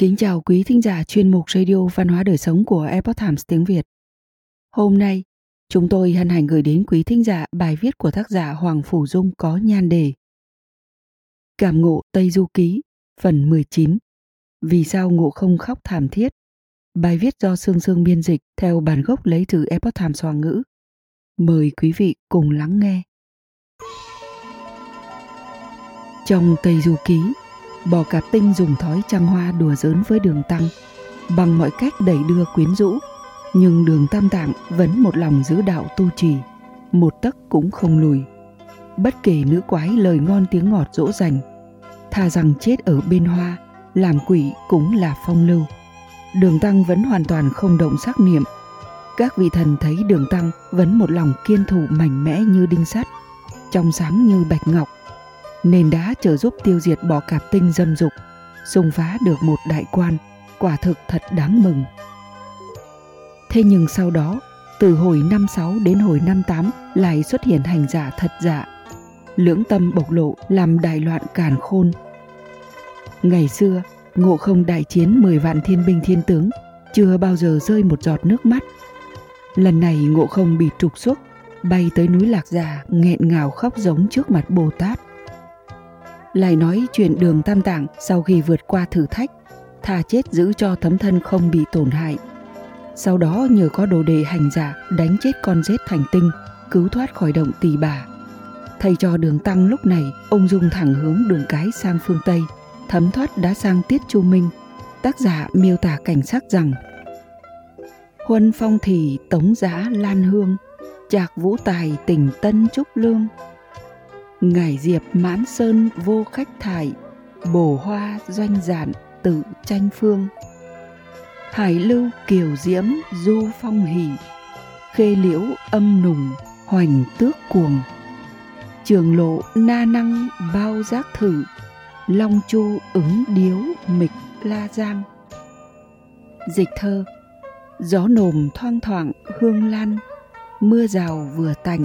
Kính chào quý thính giả chuyên mục Radio Văn hóa Đời Sống của Epoch Times tiếng Việt. Hôm nay, chúng tôi hân hạnh gửi đến quý thính giả bài viết của tác giả Hoàng Phủ Dung có nhan đề Cảm ngộ Tây Du Ký, phần 19 Vì sao ngộ không khóc thảm thiết? Bài viết do Sương Sương biên dịch theo bản gốc lấy từ Epoch Times Hoa ngữ. Mời quý vị cùng lắng nghe. Trong Tây Du Ký, Bò cạp tinh dùng thói trăng hoa đùa giỡn với đường tăng, bằng mọi cách đẩy đưa quyến rũ, nhưng đường tam tạng vẫn một lòng giữ đạo tu trì, một tấc cũng không lùi. Bất kể nữ quái lời ngon tiếng ngọt dỗ dành, thà rằng chết ở bên hoa, làm quỷ cũng là phong lưu. Đường tăng vẫn hoàn toàn không động sắc niệm. Các vị thần thấy đường tăng vẫn một lòng kiên thủ mạnh mẽ như đinh sắt, trong sáng như bạch ngọc, nên đã trợ giúp tiêu diệt bọ cạp tinh dâm dục, xung phá được một đại quan, quả thực thật đáng mừng. Thế nhưng sau đó, từ hồi năm sáu đến hồi năm tám lại xuất hiện hành giả thật giả. Lưỡng tâm bộc lộ làm đại loạn càn khôn. Ngày xưa, ngộ không đại chiến 10 vạn thiên binh thiên tướng, chưa bao giờ rơi một giọt nước mắt. Lần này ngộ không bị trục xuất, bay tới núi Lạc Già nghẹn ngào khóc giống trước mặt Bồ Tát lại nói chuyện đường tam tạng sau khi vượt qua thử thách, thà chết giữ cho thấm thân không bị tổn hại. Sau đó nhờ có đồ đề hành giả đánh chết con rết thành tinh, cứu thoát khỏi động tỳ bà. Thầy cho đường tăng lúc này, ông dung thẳng hướng đường cái sang phương Tây, thấm thoát đã sang tiết chu minh. Tác giả miêu tả cảnh sắc rằng Huân phong thì tống giá lan hương, chạc vũ tài tình tân trúc lương, Ngải diệp mãn sơn vô khách thải, bổ hoa doanh giản tự tranh phương. Hải lưu kiều diễm du phong hỷ, khê liễu âm nùng hoành tước cuồng. Trường lộ na năng bao giác thử, long chu ứng điếu mịch la giang. Dịch thơ Gió nồm thoang thoảng hương lan, mưa rào vừa tạnh,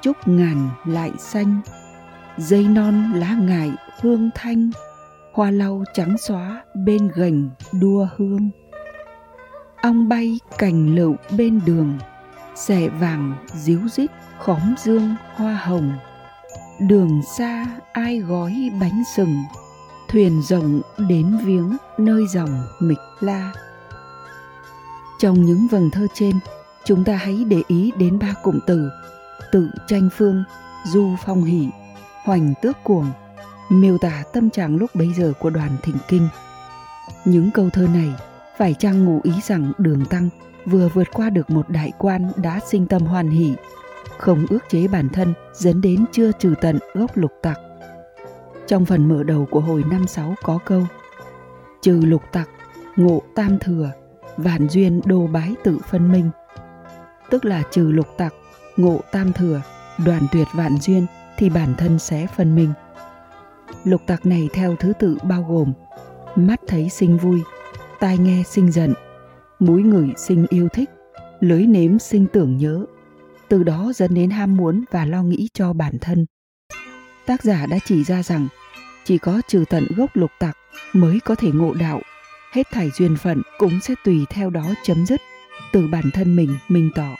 trúc ngàn lại xanh dây non lá ngải hương thanh, hoa lau trắng xóa bên gành đua hương. Ong bay cành lựu bên đường, xẻ vàng díu dít khóm dương hoa hồng. Đường xa ai gói bánh sừng, thuyền rồng đến viếng nơi dòng mịch la. Trong những vần thơ trên, chúng ta hãy để ý đến ba cụm từ, tự tranh phương, du phong hỷ hoành tước cuồng, miêu tả tâm trạng lúc bấy giờ của đoàn thỉnh kinh. Những câu thơ này phải chăng ngụ ý rằng đường tăng vừa vượt qua được một đại quan đã sinh tâm hoan hỷ, không ước chế bản thân dẫn đến chưa trừ tận gốc lục tặc? Trong phần mở đầu của hồi năm sáu có câu, trừ lục tặc, ngộ tam thừa, vạn duyên đô bái tự phân minh. Tức là trừ lục tặc, ngộ tam thừa, đoàn tuyệt vạn duyên thì bản thân sẽ phân minh. Lục tặc này theo thứ tự bao gồm mắt thấy sinh vui, tai nghe sinh giận, mũi ngửi sinh yêu thích, lưới nếm sinh tưởng nhớ, từ đó dẫn đến ham muốn và lo nghĩ cho bản thân. Tác giả đã chỉ ra rằng chỉ có trừ tận gốc lục tặc mới có thể ngộ đạo, hết thảy duyên phận cũng sẽ tùy theo đó chấm dứt, từ bản thân mình minh tỏ.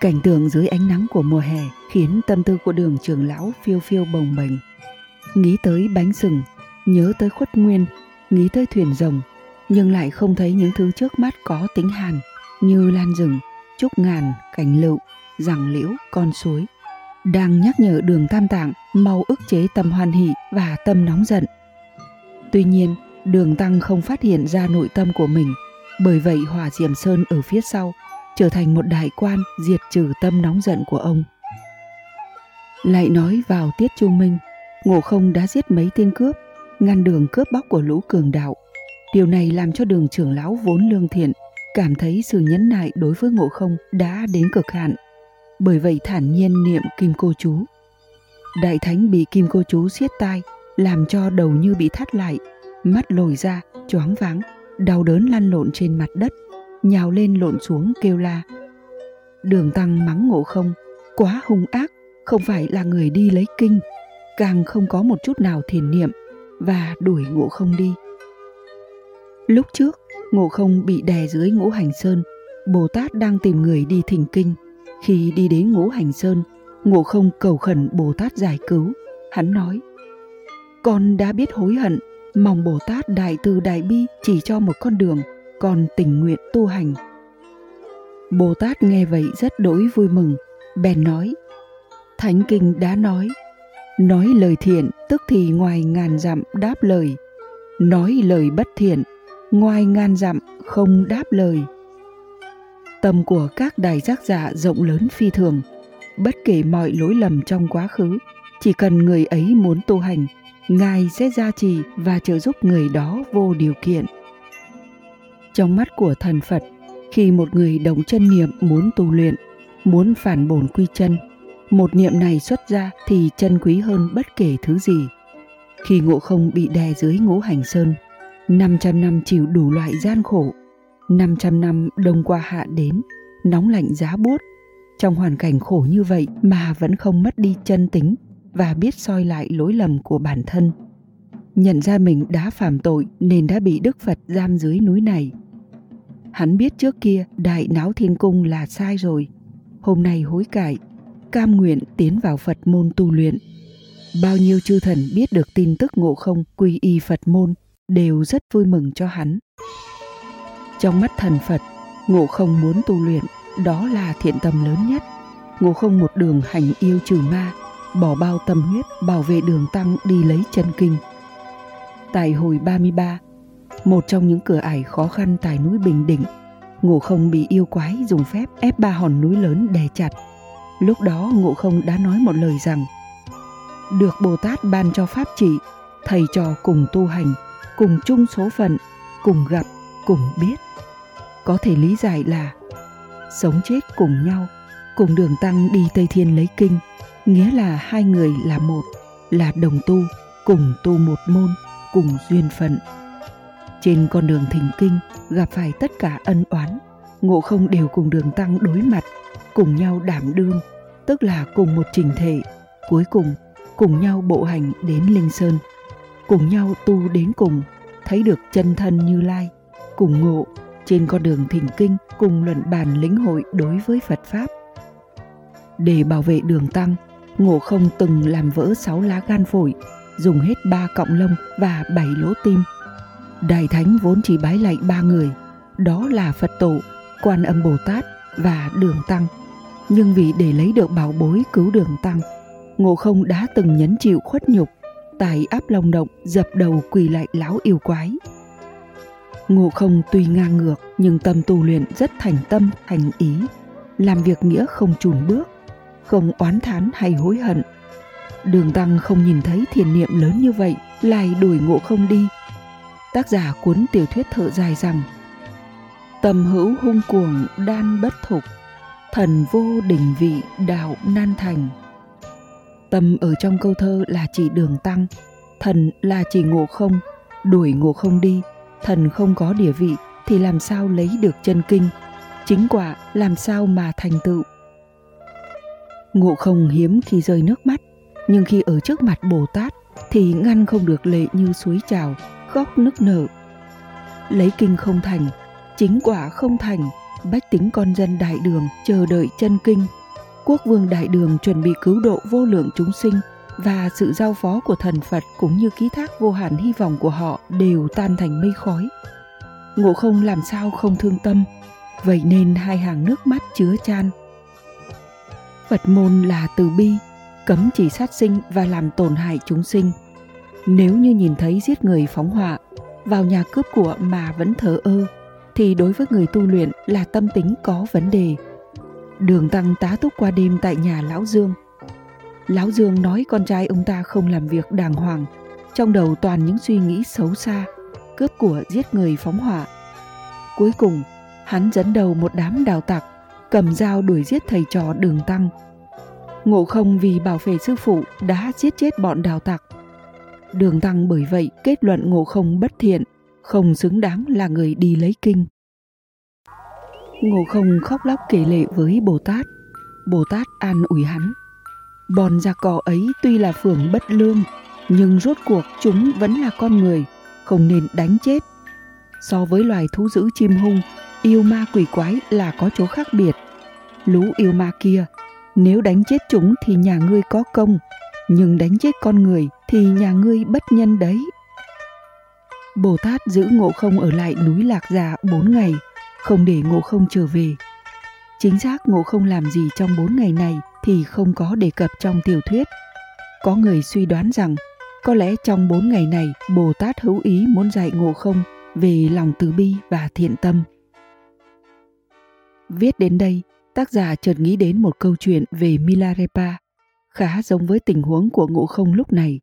Cảnh tượng dưới ánh nắng của mùa hè khiến tâm tư của đường trưởng lão phiêu phiêu bồng bềnh. Nghĩ tới bánh sừng, nhớ tới khuất nguyên, nghĩ tới thuyền rồng, nhưng lại không thấy những thứ trước mắt có tính hàn như lan rừng, trúc ngàn, cành lựu, rằng liễu, con suối. Đang nhắc nhở đường tam tạng mau ức chế tâm hoan hỷ và tâm nóng giận. Tuy nhiên, đường tăng không phát hiện ra nội tâm của mình, bởi vậy hỏa diệm sơn ở phía sau trở thành một đại quan diệt trừ tâm nóng giận của ông. Lại nói vào tiết trung minh, Ngộ Không đã giết mấy tên cướp, ngăn đường cướp bóc của lũ cường đạo. Điều này làm cho đường trưởng lão vốn lương thiện cảm thấy sự nhẫn nại đối với Ngộ Không đã đến cực hạn. Bởi vậy thản nhiên niệm kim cô chú. Đại thánh bị kim cô chú siết tai, làm cho đầu như bị thắt lại, mắt lồi ra, choáng váng, đau đớn lăn lộn trên mặt đất nhào lên lộn xuống kêu la. Đường tăng mắng ngộ không, quá hung ác, không phải là người đi lấy kinh, càng không có một chút nào thiền niệm và đuổi ngộ không đi. Lúc trước, Ngộ Không bị đè dưới ngũ hành sơn, Bồ Tát đang tìm người đi thỉnh kinh. Khi đi đến ngũ hành sơn, Ngộ Không cầu khẩn Bồ Tát giải cứu. Hắn nói, con đã biết hối hận, mong Bồ Tát Đại Từ Đại Bi chỉ cho một con đường, con tình nguyện tu hành. Bồ Tát nghe vậy rất đỗi vui mừng, bèn nói, Thánh Kinh đã nói, nói lời thiện tức thì ngoài ngàn dặm đáp lời, nói lời bất thiện, ngoài ngàn dặm không đáp lời. Tâm của các đại giác giả rộng lớn phi thường, bất kể mọi lỗi lầm trong quá khứ, chỉ cần người ấy muốn tu hành, Ngài sẽ gia trì và trợ giúp người đó vô điều kiện. Trong mắt của thần Phật, khi một người đồng chân niệm muốn tu luyện, muốn phản bổn quy chân, một niệm này xuất ra thì chân quý hơn bất kể thứ gì. Khi ngộ không bị đè dưới ngũ hành sơn, 500 năm chịu đủ loại gian khổ, 500 năm đông qua hạ đến, nóng lạnh giá buốt. Trong hoàn cảnh khổ như vậy mà vẫn không mất đi chân tính và biết soi lại lỗi lầm của bản thân. Nhận ra mình đã phạm tội nên đã bị Đức Phật giam dưới núi này. Hắn biết trước kia đại náo thiên cung là sai rồi. Hôm nay hối cải, cam nguyện tiến vào Phật môn tu luyện. Bao nhiêu chư thần biết được tin tức ngộ không quy y Phật môn đều rất vui mừng cho hắn. Trong mắt thần Phật, ngộ không muốn tu luyện, đó là thiện tâm lớn nhất. Ngộ không một đường hành yêu trừ ma, bỏ bao tâm huyết bảo vệ đường tăng đi lấy chân kinh. Tại hồi 33, một trong những cửa ải khó khăn tại núi Bình Định, Ngộ không bị yêu quái dùng phép ép ba hòn núi lớn đè chặt. Lúc đó Ngộ không đã nói một lời rằng Được Bồ Tát ban cho pháp trị, thầy trò cùng tu hành, cùng chung số phận, cùng gặp, cùng biết. Có thể lý giải là sống chết cùng nhau, cùng đường tăng đi Tây Thiên lấy kinh, nghĩa là hai người là một, là đồng tu, cùng tu một môn, cùng duyên phận. Trên con đường thỉnh kinh gặp phải tất cả ân oán, ngộ không đều cùng đường tăng đối mặt, cùng nhau đảm đương, tức là cùng một trình thể, cuối cùng cùng nhau bộ hành đến Linh Sơn, cùng nhau tu đến cùng, thấy được chân thân như lai, cùng ngộ trên con đường thỉnh kinh cùng luận bàn lĩnh hội đối với Phật Pháp. Để bảo vệ đường tăng, Ngộ không từng làm vỡ sáu lá gan phổi, dùng hết ba cọng lông và bảy lỗ tim. Đại Thánh vốn chỉ bái lạy ba người, đó là Phật Tổ, Quan Âm Bồ Tát và Đường Tăng. Nhưng vì để lấy được bảo bối cứu Đường Tăng, Ngộ không đã từng nhấn chịu khuất nhục, tại áp lòng động dập đầu quỳ lại lão yêu quái. Ngộ không tuy ngang ngược nhưng tâm tu luyện rất thành tâm, thành ý, làm việc nghĩa không chùn bước, không oán thán hay hối hận. Đường Tăng không nhìn thấy thiền niệm lớn như vậy, lại đuổi ngộ không đi. Tác giả cuốn tiểu thuyết thở dài rằng Tầm hữu hung cuồng đan bất thục, thần vô đỉnh vị đạo nan thành. Tâm ở trong câu thơ là chỉ đường tăng, thần là chỉ ngộ không, đuổi ngộ không đi, thần không có địa vị thì làm sao lấy được chân kinh, chính quả làm sao mà thành tựu. Ngộ không hiếm khi rơi nước mắt, nhưng khi ở trước mặt Bồ Tát thì ngăn không được lệ như suối trào, khóc nức nở. Lấy kinh không thành, chính quả không thành, bách tính con dân đại đường chờ đợi chân kinh. Quốc vương đại đường chuẩn bị cứu độ vô lượng chúng sinh và sự giao phó của thần Phật cũng như ký thác vô hạn hy vọng của họ đều tan thành mây khói. Ngộ không làm sao không thương tâm, vậy nên hai hàng nước mắt chứa chan Phật môn là từ bi, cấm chỉ sát sinh và làm tổn hại chúng sinh. Nếu như nhìn thấy giết người phóng hỏa, vào nhà cướp của mà vẫn thờ ơ, thì đối với người tu luyện là tâm tính có vấn đề. Đường Tăng tá túc qua đêm tại nhà Lão Dương. Lão Dương nói con trai ông ta không làm việc đàng hoàng, trong đầu toàn những suy nghĩ xấu xa, cướp của giết người phóng hỏa. Cuối cùng, hắn dẫn đầu một đám đào tặc cầm dao đuổi giết thầy trò đường tăng. Ngộ không vì bảo vệ sư phụ đã giết chết bọn đào tặc. Đường tăng bởi vậy kết luận ngộ không bất thiện, không xứng đáng là người đi lấy kinh. Ngộ không khóc lóc kể lệ với Bồ Tát. Bồ Tát an ủi hắn. Bòn giặc cỏ ấy tuy là phường bất lương, nhưng rốt cuộc chúng vẫn là con người, không nên đánh chết. so với loài thú dữ chim hung, yêu ma quỷ quái là có chỗ khác biệt. Lũ yêu ma kia, nếu đánh chết chúng thì nhà ngươi có công, nhưng đánh chết con người thì nhà ngươi bất nhân đấy. Bồ Tát giữ ngộ không ở lại núi Lạc Già bốn ngày, không để ngộ không trở về. Chính xác ngộ không làm gì trong bốn ngày này thì không có đề cập trong tiểu thuyết. Có người suy đoán rằng có lẽ trong bốn ngày này Bồ Tát hữu ý muốn dạy ngộ không về lòng từ bi và thiện tâm. Viết đến đây, tác giả chợt nghĩ đến một câu chuyện về Milarepa, khá giống với tình huống của ngộ không lúc này.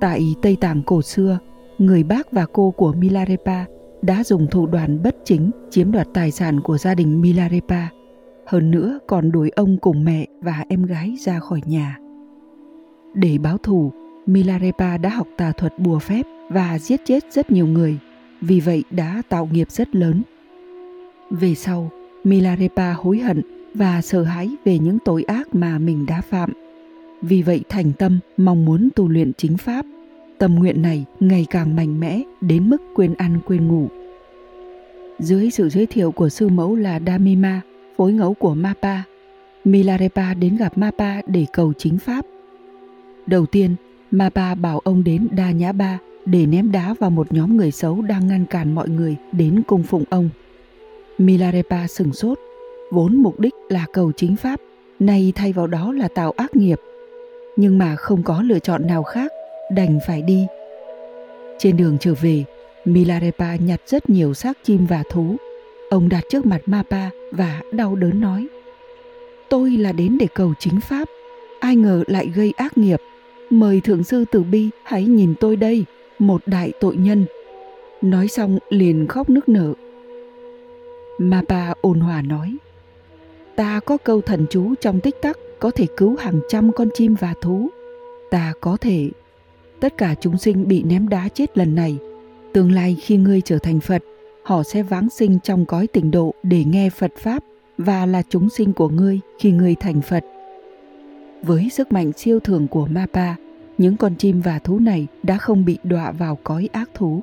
Tại Tây Tạng cổ xưa, người bác và cô của Milarepa đã dùng thủ đoạn bất chính chiếm đoạt tài sản của gia đình Milarepa, hơn nữa còn đuổi ông cùng mẹ và em gái ra khỏi nhà. Để báo thù, Milarepa đã học tà thuật bùa phép và giết chết rất nhiều người, vì vậy đã tạo nghiệp rất lớn. Về sau, Milarepa hối hận và sợ hãi về những tội ác mà mình đã phạm. Vì vậy thành tâm mong muốn tu luyện chính pháp. Tâm nguyện này ngày càng mạnh mẽ đến mức quên ăn quên ngủ. Dưới sự giới thiệu của sư mẫu là Damima, phối ngẫu của Mapa, Milarepa đến gặp Mapa để cầu chính pháp. Đầu tiên, Mapa bảo ông đến Đa Nhã Ba để ném đá vào một nhóm người xấu đang ngăn cản mọi người đến cung phụng ông. Milarepa sừng sốt, vốn mục đích là cầu chính pháp, nay thay vào đó là tạo ác nghiệp. Nhưng mà không có lựa chọn nào khác, đành phải đi. Trên đường trở về, Milarepa nhặt rất nhiều xác chim và thú. Ông đặt trước mặt Mapa và đau đớn nói Tôi là đến để cầu chính pháp, ai ngờ lại gây ác nghiệp. Mời Thượng Sư từ Bi hãy nhìn tôi đây, một đại tội nhân. Nói xong liền khóc nức nở. Mapa ôn hòa nói Ta có câu thần chú trong tích tắc có thể cứu hàng trăm con chim và thú. Ta có thể. Tất cả chúng sinh bị ném đá chết lần này. Tương lai khi ngươi trở thành Phật, họ sẽ vãng sinh trong cõi tỉnh độ để nghe Phật Pháp và là chúng sinh của ngươi khi ngươi thành Phật. Với sức mạnh siêu thường của Mapa, những con chim và thú này đã không bị đọa vào cõi ác thú.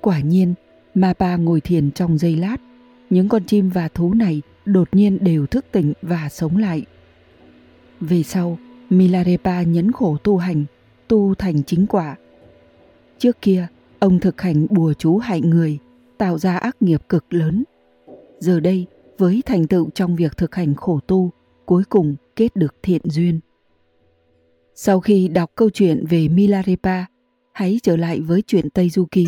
Quả nhiên, Mapa ngồi thiền trong giây lát, những con chim và thú này đột nhiên đều thức tỉnh và sống lại. Về sau, Milarepa nhấn khổ tu hành, tu thành chính quả. Trước kia, ông thực hành bùa chú hại người, tạo ra ác nghiệp cực lớn. Giờ đây, với thành tựu trong việc thực hành khổ tu, cuối cùng kết được thiện duyên. Sau khi đọc câu chuyện về Milarepa, hãy trở lại với chuyện Tây Du Ký.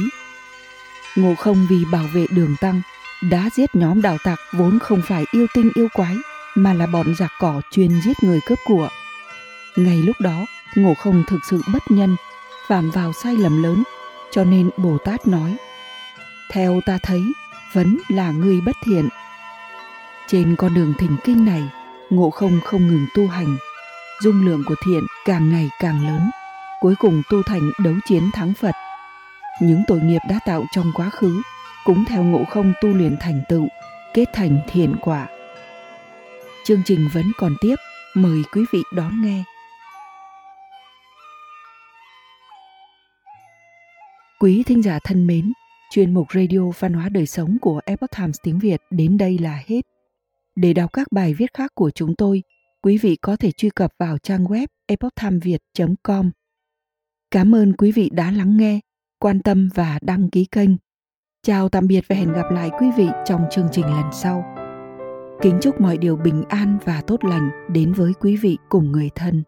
Ngộ không vì bảo vệ đường tăng đã giết nhóm đạo tặc vốn không phải yêu tinh yêu quái mà là bọn giặc cỏ chuyên giết người cướp của. Ngay lúc đó, Ngộ Không thực sự bất nhân, phạm vào sai lầm lớn, cho nên Bồ Tát nói: "Theo ta thấy, vẫn là người bất thiện." Trên con đường thỉnh kinh này, Ngộ Không không ngừng tu hành, dung lượng của thiện càng ngày càng lớn, cuối cùng tu thành đấu chiến thắng Phật. Những tội nghiệp đã tạo trong quá khứ cũng theo ngộ không tu luyện thành tựu, kết thành thiện quả. Chương trình vẫn còn tiếp, mời quý vị đón nghe. Quý thính giả thân mến, chuyên mục Radio Văn hóa Đời Sống của Epoch Times tiếng Việt đến đây là hết. Để đọc các bài viết khác của chúng tôi, quý vị có thể truy cập vào trang web epochtimesviet.com. Cảm ơn quý vị đã lắng nghe, quan tâm và đăng ký kênh. Chào tạm biệt và hẹn gặp lại quý vị trong chương trình lần sau. Kính chúc mọi điều bình an và tốt lành đến với quý vị cùng người thân.